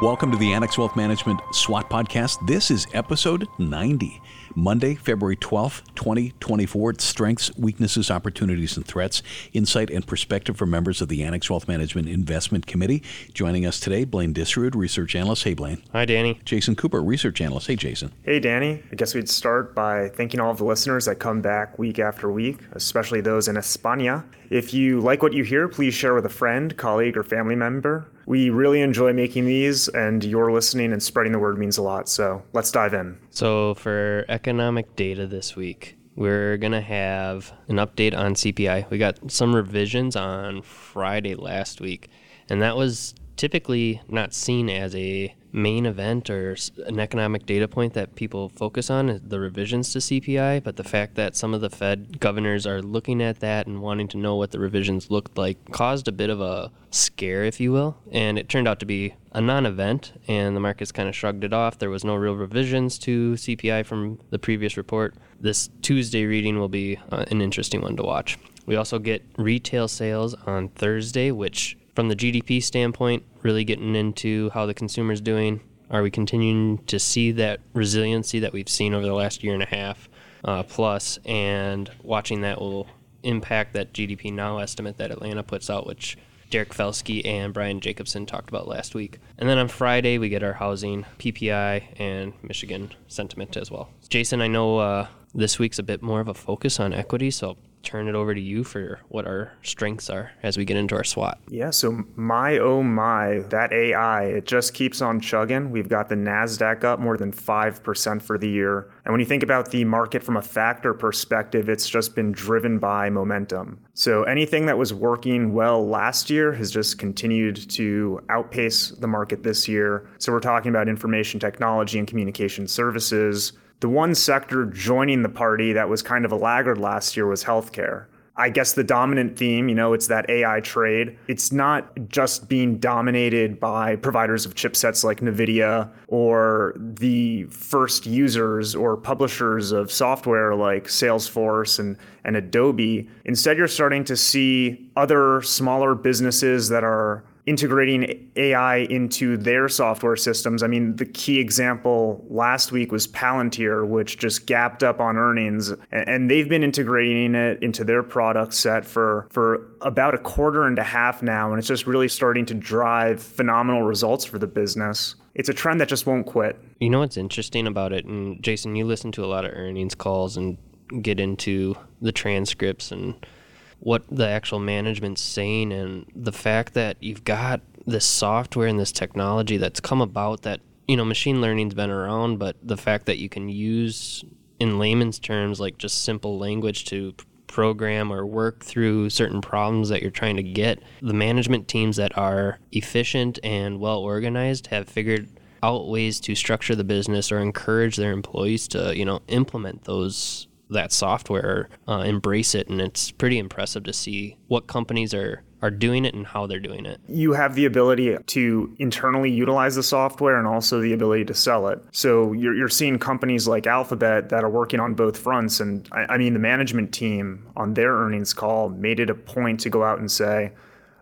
Welcome to the Annex Wealth Management SWOT podcast. This is episode 90, Monday, February 12th, 2024. It's strengths, weaknesses, opportunities, and threats, insight and perspective for members of the Annex Wealth Management Investment Committee. Joining us today, Blaine Disrud, research analyst. Hey, Blaine. Hi, Danny. Jason Cooper, research analyst. Hey, Jason. Hey, Danny. I guess we'd start by thanking all of the listeners that come back week after week, especially those in España. If you like what you hear, please share with a friend, colleague, or family member. We really enjoy making these, and your listening and spreading the word means a lot. So let's dive in. So, for economic data this week, we're going to have an update on CPI. We got some revisions on Friday last week, and that was typically not seen as a main event or an economic data point that people focus on is the revisions to CPI, but the fact that some of the Fed governors are looking at that and wanting to know what the revisions looked like caused a bit of a scare, if you will. And it turned out to be a non event, and the markets kind of shrugged it off. There was no real revisions to CPI from the previous report. This Tuesday reading will be uh, an interesting one to watch. We also get retail sales on Thursday, which from the GDP standpoint, really getting into how the consumer's doing. Are we continuing to see that resiliency that we've seen over the last year and a half uh, plus, and watching that will impact that GDP now estimate that Atlanta puts out, which Derek Felske and Brian Jacobsen talked about last week. And then on Friday, we get our housing, PPI, and Michigan sentiment as well. Jason, I know uh, this week's a bit more of a focus on equity, so turn it over to you for what our strengths are as we get into our SWOT. Yeah, so my oh my, that AI, it just keeps on chugging. We've got the NASDAQ up more than 5% for the year. And when you think about the market from a factor perspective, it's just been driven by momentum. So anything that was working well last year has just continued to outpace the market this year. So we're talking about information technology and communication services the one sector joining the party that was kind of a laggard last year was healthcare. I guess the dominant theme, you know, it's that AI trade. It's not just being dominated by providers of chipsets like NVIDIA or the first users or publishers of software like Salesforce and, and Adobe. Instead, you're starting to see other smaller businesses that are integrating AI into their software systems. I mean, the key example last week was Palantir, which just gapped up on earnings, and they've been integrating it into their product set for for about a quarter and a half now, and it's just really starting to drive phenomenal results for the business. It's a trend that just won't quit. You know what's interesting about it, and Jason, you listen to a lot of earnings calls and get into the transcripts and what the actual management's saying and the fact that you've got this software and this technology that's come about that you know machine learning's been around but the fact that you can use in layman's terms like just simple language to program or work through certain problems that you're trying to get the management teams that are efficient and well organized have figured out ways to structure the business or encourage their employees to you know implement those that software, uh, embrace it, and it's pretty impressive to see what companies are are doing it and how they're doing it. You have the ability to internally utilize the software and also the ability to sell it. So you're, you're seeing companies like Alphabet that are working on both fronts. And I, I mean, the management team on their earnings call made it a point to go out and say,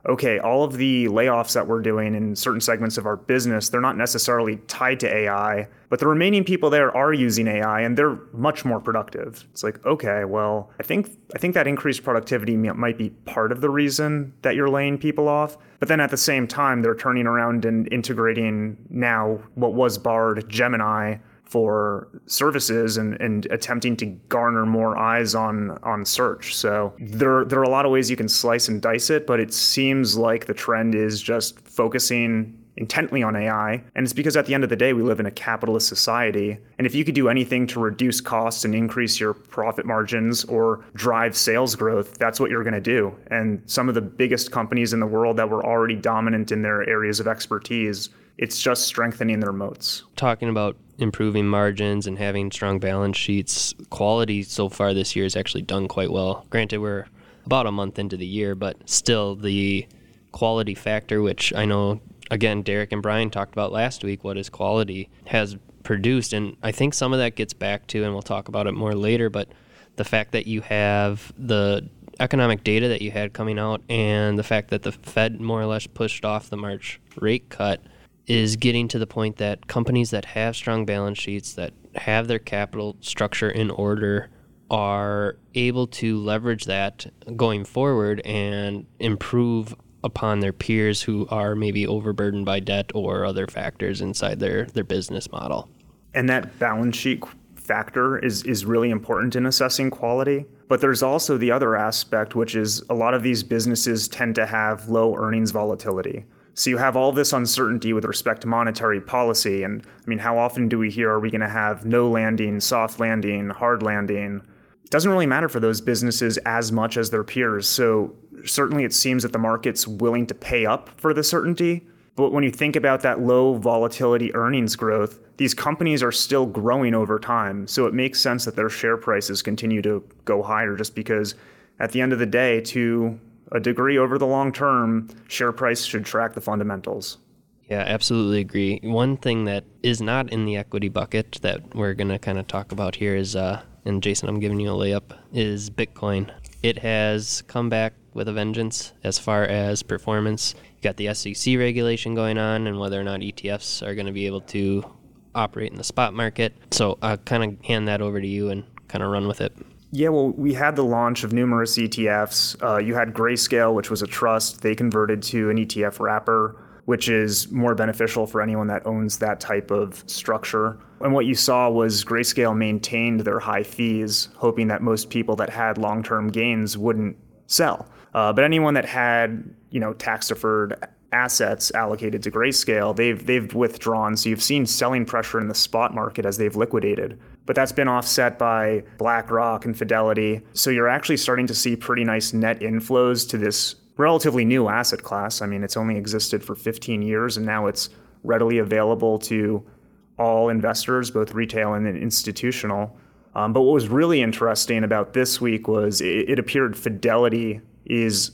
okay, all of the layoffs that we're doing in certain segments of our business, they're not necessarily tied to AI, but the remaining people there are using AI and they're much more productive. It's like, okay, well, I think I think that increased productivity might be part of the reason that you're laying people off. But then at the same time, they're turning around and integrating now what was Bard Gemini for services and, and attempting to garner more eyes on on search. So there there are a lot of ways you can slice and dice it, but it seems like the trend is just focusing intently on AI. And it's because at the end of the day, we live in a capitalist society. And if you could do anything to reduce costs and increase your profit margins or drive sales growth, that's what you're going to do. And some of the biggest companies in the world that were already dominant in their areas of expertise, it's just strengthening their moats. Talking about improving margins and having strong balance sheets. Quality so far this year has actually done quite well. Granted, we're about a month into the year, but still the quality factor, which I know, again, Derek and Brian talked about last week, what is quality, has produced. And I think some of that gets back to, and we'll talk about it more later, but the fact that you have the economic data that you had coming out and the fact that the Fed more or less pushed off the March rate cut is getting to the point that companies that have strong balance sheets, that have their capital structure in order, are able to leverage that going forward and improve upon their peers who are maybe overburdened by debt or other factors inside their, their business model. And that balance sheet factor is, is really important in assessing quality. But there's also the other aspect, which is a lot of these businesses tend to have low earnings volatility. So you have all this uncertainty with respect to monetary policy. And I mean, how often do we hear are we going to have no landing, soft landing, hard landing? It doesn't really matter for those businesses as much as their peers. So certainly it seems that the market's willing to pay up for the certainty. But when you think about that low volatility earnings growth, these companies are still growing over time. So it makes sense that their share prices continue to go higher just because at the end of the day, to a degree over the long term, share price should track the fundamentals. Yeah, absolutely agree. One thing that is not in the equity bucket that we're going to kind of talk about here is, uh, and Jason, I'm giving you a layup, is Bitcoin. It has come back with a vengeance as far as performance. You got the SEC regulation going on, and whether or not ETFs are going to be able to operate in the spot market. So I'll kind of hand that over to you and kind of run with it. Yeah, well, we had the launch of numerous ETFs. Uh, you had Grayscale, which was a trust. They converted to an ETF wrapper, which is more beneficial for anyone that owns that type of structure. And what you saw was Grayscale maintained their high fees, hoping that most people that had long term gains wouldn't sell. Uh, but anyone that had, you know, tax deferred assets allocated to Grayscale, they've they've withdrawn. So you've seen selling pressure in the spot market as they've liquidated. But that's been offset by BlackRock and Fidelity. So you're actually starting to see pretty nice net inflows to this relatively new asset class. I mean, it's only existed for 15 years and now it's readily available to all investors, both retail and institutional. Um, but what was really interesting about this week was it, it appeared Fidelity is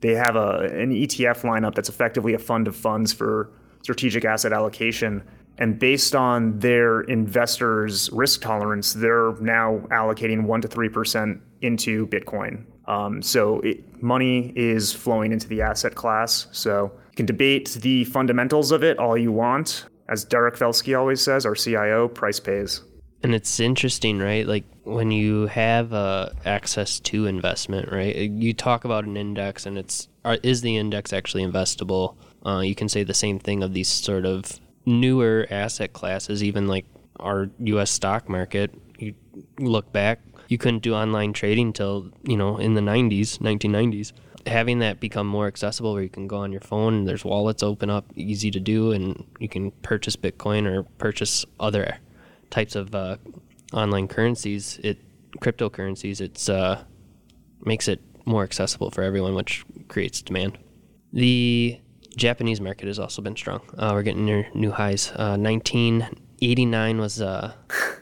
they have a, an ETF lineup that's effectively a fund of funds for strategic asset allocation. And based on their investors' risk tolerance, they're now allocating 1% to 3% into Bitcoin. Um, so it, money is flowing into the asset class. So you can debate the fundamentals of it all you want. As Derek Felske always says, our CIO, price pays. And it's interesting, right? Like when you have uh, access to investment, right? You talk about an index, and it's is the index actually investable? Uh, you can say the same thing of these sort of newer asset classes, even like our U.S. stock market. You look back, you couldn't do online trading until you know in the 90s, 1990s. Having that become more accessible, where you can go on your phone, there's wallets open up, easy to do, and you can purchase Bitcoin or purchase other types of uh, online currencies, it cryptocurrencies, it's uh, makes it more accessible for everyone, which creates demand. The Japanese market has also been strong. Uh, we're getting near new highs. Uh, 1989 was uh,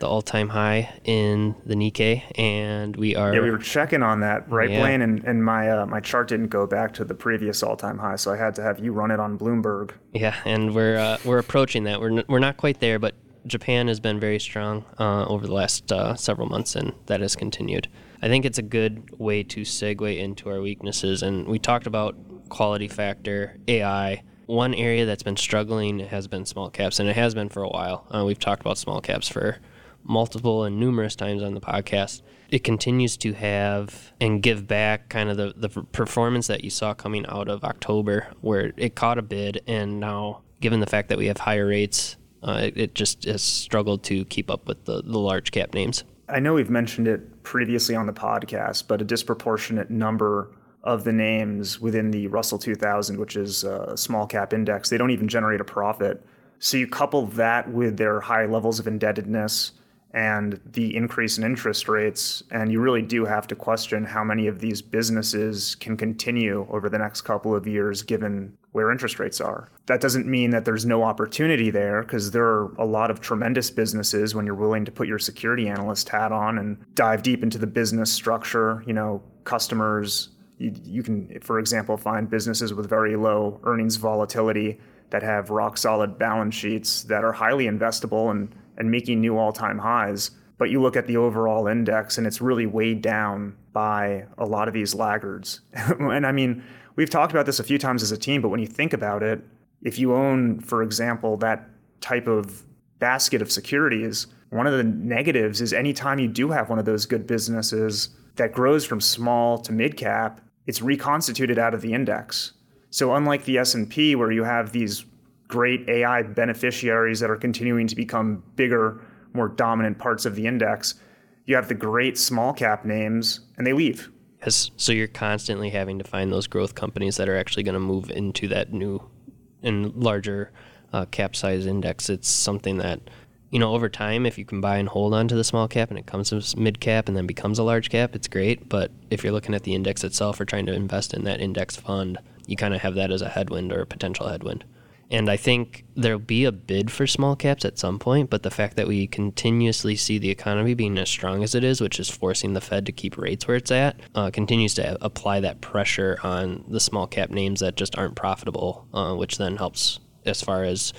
the all-time high in the Nikkei, and we are. Yeah, we were checking on that, right, yeah. Blaine? And, and my uh, my chart didn't go back to the previous all-time high, so I had to have you run it on Bloomberg. Yeah, and we're uh, we're approaching that. We're n- we're not quite there, but Japan has been very strong uh, over the last uh, several months, and that has continued. I think it's a good way to segue into our weaknesses. And we talked about quality factor, AI. One area that's been struggling has been small caps, and it has been for a while. Uh, we've talked about small caps for multiple and numerous times on the podcast. It continues to have and give back kind of the, the performance that you saw coming out of October, where it caught a bid, and now, given the fact that we have higher rates, uh, it, it, just has struggled to keep up with the, the large cap names. I know we've mentioned it previously on the podcast, but a disproportionate number of the names within the Russell 2000, which is a small cap index, they don't even generate a profit. So you couple that with their high levels of indebtedness and the increase in interest rates, and you really do have to question how many of these businesses can continue over the next couple of years given where interest rates are. That doesn't mean that there's no opportunity there because there are a lot of tremendous businesses when you're willing to put your security analyst hat on and dive deep into the business structure, you know, customers. You, you can, for example, find businesses with very low earnings volatility that have rock solid balance sheets that are highly investable and, and making new all time highs. But you look at the overall index and it's really weighed down by a lot of these laggards. and I mean, we've talked about this a few times as a team, but when you think about it, if you own, for example, that type of basket of securities, one of the negatives is anytime you do have one of those good businesses that grows from small to mid cap, it's reconstituted out of the index. So unlike the S&P where you have these great AI beneficiaries that are continuing to become bigger, more dominant parts of the index, you have the great small cap names and they leave. Yes, so you're constantly having to find those growth companies that are actually going to move into that new and larger uh, cap size index. It's something that you know, over time, if you can buy and hold on to the small cap and it comes to mid cap and then becomes a large cap, it's great. But if you're looking at the index itself or trying to invest in that index fund, you kind of have that as a headwind or a potential headwind. And I think there'll be a bid for small caps at some point, but the fact that we continuously see the economy being as strong as it is, which is forcing the Fed to keep rates where it's at, uh, continues to apply that pressure on the small cap names that just aren't profitable, uh, which then helps as far as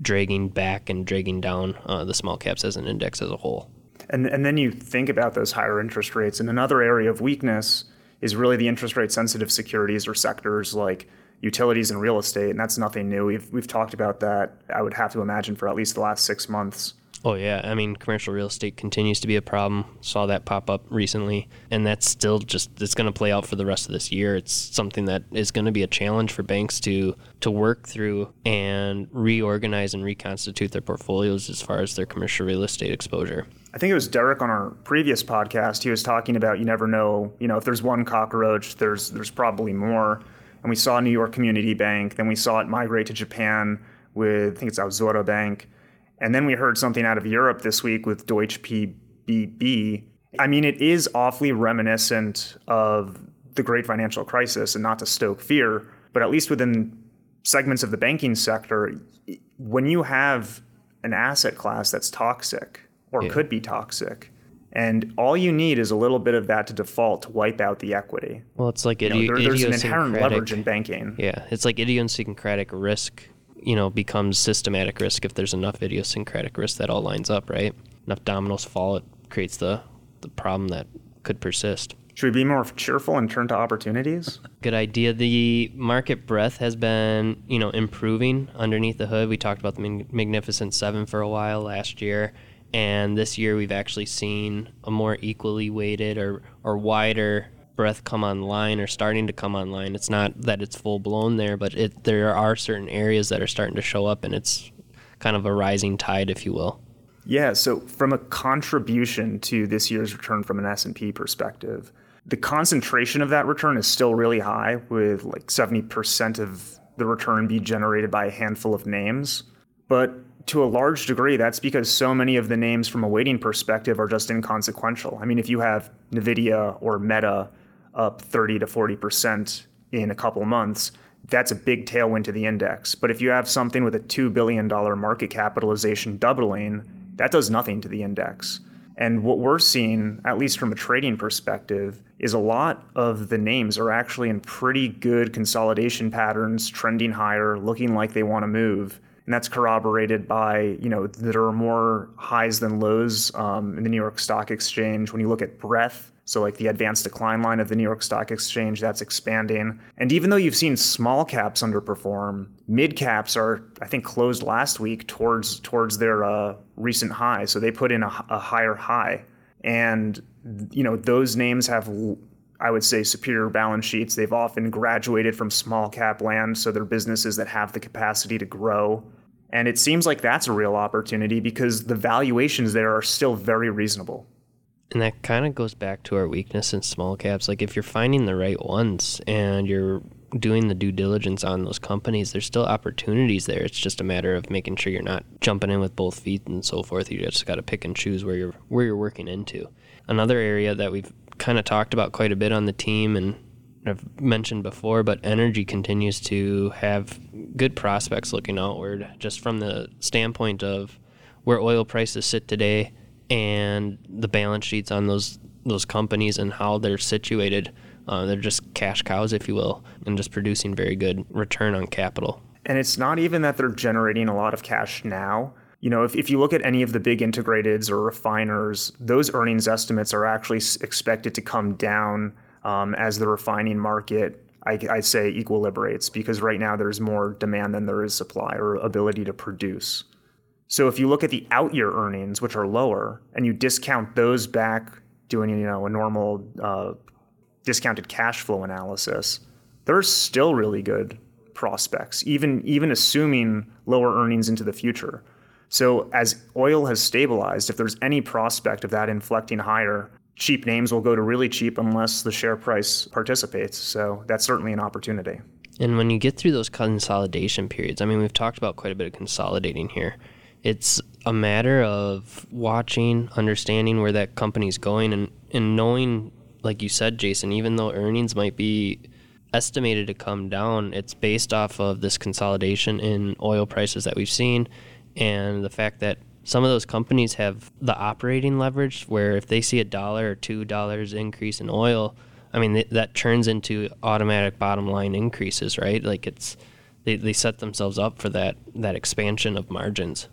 dragging back and dragging down uh, the small caps as an index as a whole. And, and then you think about those higher interest rates. And another area of weakness is really the interest rate sensitive securities or sectors like utilities and real estate. And that's nothing new. We've, we've talked about that, I would have to imagine, for at least the last six months. Oh yeah, I mean commercial real estate continues to be a problem. Saw that pop up recently, and that's still just it's going to play out for the rest of this year. It's something that is going to be a challenge for banks to to work through and reorganize and reconstitute their portfolios as far as their commercial real estate exposure. I think it was Derek on our previous podcast. He was talking about you never know, you know, if there's one cockroach, there's there's probably more. And we saw New York Community Bank, then we saw it migrate to Japan with I think it's Aozora Bank and then we heard something out of Europe this week with Deutsche PBB. I mean, it is awfully reminiscent of the great financial crisis, and not to stoke fear, but at least within segments of the banking sector, when you have an asset class that's toxic or yeah. could be toxic, and all you need is a little bit of that to default to wipe out the equity. Well, it's like idi- know, there, there's an inherent leverage in banking. Yeah, it's like idiosyncratic risk you know, becomes systematic risk if there's enough idiosyncratic risk that all lines up, right? Enough dominoes fall, it creates the, the problem that could persist. Should we be more cheerful and turn to opportunities? Good idea. The market breadth has been, you know, improving underneath the hood. We talked about the Magnificent Seven for a while last year, and this year we've actually seen a more equally weighted or, or wider breadth come online or starting to come online. It's not that it's full blown there, but it there are certain areas that are starting to show up, and it's kind of a rising tide, if you will. Yeah. So from a contribution to this year's return from an S and P perspective, the concentration of that return is still really high, with like seventy percent of the return be generated by a handful of names, but to a large degree, that's because so many of the names from a weighting perspective are just inconsequential. I mean, if you have NVIDIA or Meta up 30 to 40% in a couple months, that's a big tailwind to the index. But if you have something with a $2 billion market capitalization doubling, that does nothing to the index. And what we're seeing, at least from a trading perspective, is a lot of the names are actually in pretty good consolidation patterns, trending higher, looking like they want to move. And that's corroborated by, you know, there are more highs than lows um, in the New York Stock Exchange. When you look at breadth, so, like the advanced decline line of the New York Stock Exchange, that's expanding. And even though you've seen small caps underperform, mid caps are, I think, closed last week towards towards their uh, recent high. So they put in a, a higher high, and you know those names have I would say superior balance sheets. They've often graduated from small cap land, so they're businesses that have the capacity to grow. And it seems like that's a real opportunity because the valuations there are still very reasonable. And that kind of goes back to our weakness in small caps. Like if you're finding the right ones and you're doing the due diligence on those companies, there's still opportunities there. It's just a matter of making sure you're not jumping in with both feet and so forth. You just got to pick and choose where you're where you're working into. Another area that we've kind of talked about quite a bit on the team and I've mentioned before, but energy continues to have good prospects looking outward, just from the standpoint of where oil prices sit today and the balance sheets on those those companies and how they're situated. Uh, they're just cash cows, if you will, and just producing very good return on capital. And it's not even that they're generating a lot of cash now. You know, if, if you look at any of the big integrateds or refiners, those earnings estimates are actually expected to come down um, as the refining market I, I say equilibrates because right now there's more demand than there is supply or ability to produce. So if you look at the out year earnings, which are lower, and you discount those back doing you know a normal uh, discounted cash flow analysis, there's still really good prospects, even even assuming lower earnings into the future. So as oil has stabilized, if there's any prospect of that inflecting higher, cheap names will go to really cheap unless the share price participates. So that's certainly an opportunity. And when you get through those consolidation periods, I mean, we've talked about quite a bit of consolidating here. It's a matter of watching, understanding where that company's going, and, and knowing, like you said, Jason, even though earnings might be estimated to come down, it's based off of this consolidation in oil prices that we've seen and the fact that some of those companies have the operating leverage where if they see a dollar or two dollars increase in oil, I mean th- that turns into automatic bottom line increases, right? Like it's they, they set themselves up for that that expansion of margins.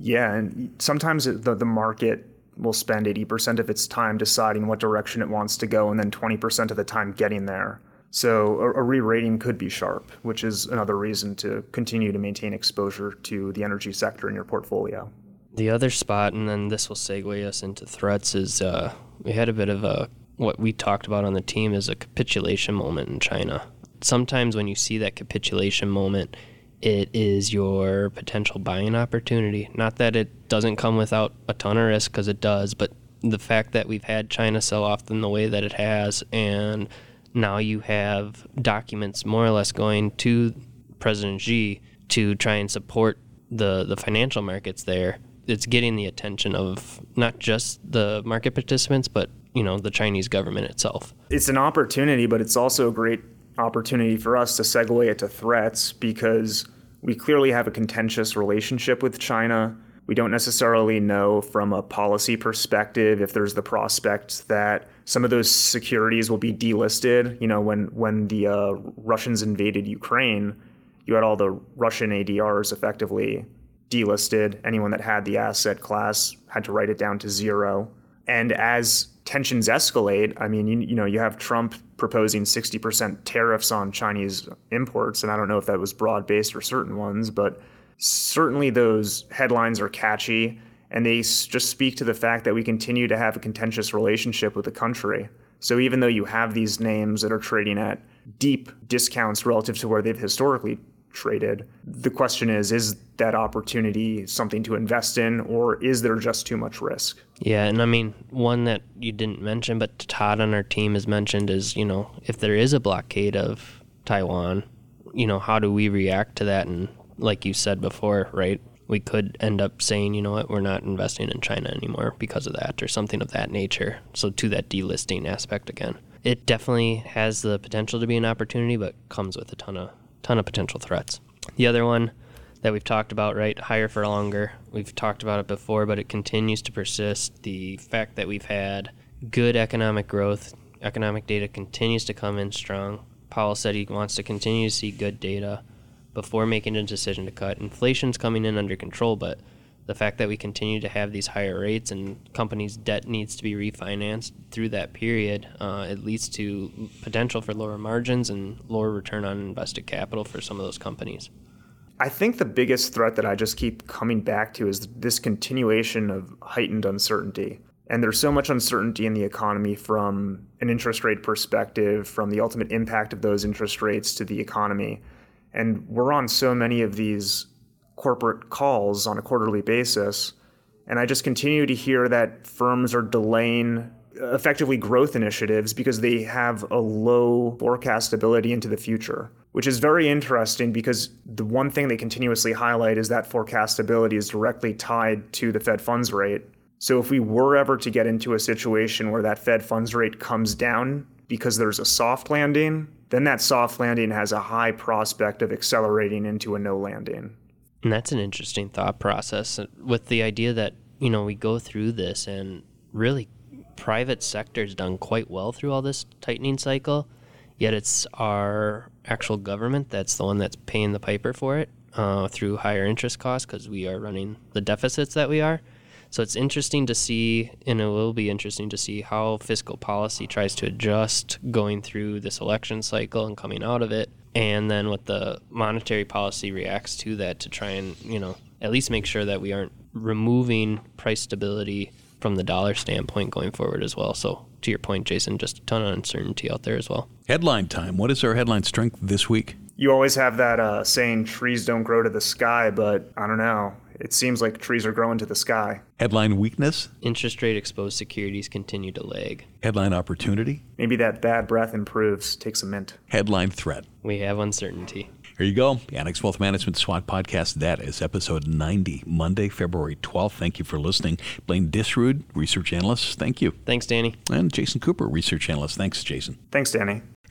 Yeah, and sometimes the the market will spend 80% of its time deciding what direction it wants to go and then 20% of the time getting there. So a, a re-rating could be sharp, which is another reason to continue to maintain exposure to the energy sector in your portfolio. The other spot, and then this will segue us into threats, is uh, we had a bit of a what we talked about on the team is a capitulation moment in China. Sometimes when you see that capitulation moment, it is your potential buying opportunity. Not that it doesn't come without a ton of risk, because it does, but the fact that we've had China sell off in the way that it has, and now you have documents more or less going to President Xi to try and support the the financial markets there. It's getting the attention of not just the market participants, but you know the Chinese government itself. It's an opportunity, but it's also a great opportunity for us to segue it to threats because we clearly have a contentious relationship with China. We don't necessarily know from a policy perspective if there's the prospect that some of those securities will be delisted. You know, when when the uh, Russians invaded Ukraine, you had all the Russian ADRs effectively delisted. Anyone that had the asset class had to write it down to zero. And as tensions escalate, I mean, you, you know, you have Trump proposing 60% tariffs on Chinese imports, and I don't know if that was broad based or certain ones, but certainly those headlines are catchy and they just speak to the fact that we continue to have a contentious relationship with the country. So even though you have these names that are trading at deep discounts relative to where they've historically traded, the question is is that opportunity something to invest in or is there just too much risk? Yeah, and I mean, one that you didn't mention but Todd on our team has mentioned is, you know, if there is a blockade of Taiwan, you know, how do we react to that and like you said before, right? we could end up saying, you know what, we're not investing in China anymore because of that or something of that nature. So to that delisting aspect again. It definitely has the potential to be an opportunity, but comes with a ton of ton of potential threats. The other one that we've talked about, right, higher for longer. We've talked about it before, but it continues to persist. The fact that we've had good economic growth, economic data continues to come in strong. Powell said he wants to continue to see good data before making a decision to cut. Inflation's coming in under control, but the fact that we continue to have these higher rates and companies' debt needs to be refinanced through that period, uh, it leads to potential for lower margins and lower return on invested capital for some of those companies. I think the biggest threat that I just keep coming back to is this continuation of heightened uncertainty. And there's so much uncertainty in the economy from an interest rate perspective, from the ultimate impact of those interest rates to the economy and we're on so many of these corporate calls on a quarterly basis. And I just continue to hear that firms are delaying uh, effectively growth initiatives because they have a low forecastability into the future, which is very interesting because the one thing they continuously highlight is that forecastability is directly tied to the Fed funds rate. So if we were ever to get into a situation where that Fed funds rate comes down because there's a soft landing, then that soft landing has a high prospect of accelerating into a no landing. And that's an interesting thought process with the idea that, you know, we go through this and really private sector's done quite well through all this tightening cycle, yet it's our actual government that's the one that's paying the piper for it uh, through higher interest costs because we are running the deficits that we are. So it's interesting to see, and it will be interesting to see how fiscal policy tries to adjust going through this election cycle and coming out of it, and then what the monetary policy reacts to that to try and, you know, at least make sure that we aren't removing price stability from the dollar standpoint going forward as well. So to your point, Jason, just a ton of uncertainty out there as well. Headline time. What is our headline strength this week? You always have that uh, saying, trees don't grow to the sky, but I don't know. It seems like trees are growing to the sky. Headline weakness. Interest rate exposed securities continue to lag. Headline opportunity. Maybe that bad breath improves, takes a mint. Headline threat. We have uncertainty. Here you go. Annex Wealth Management SWOT Podcast. That is episode 90, Monday, February 12th. Thank you for listening. Blaine Disrud, research analyst. Thank you. Thanks, Danny. And Jason Cooper, research analyst. Thanks, Jason. Thanks, Danny.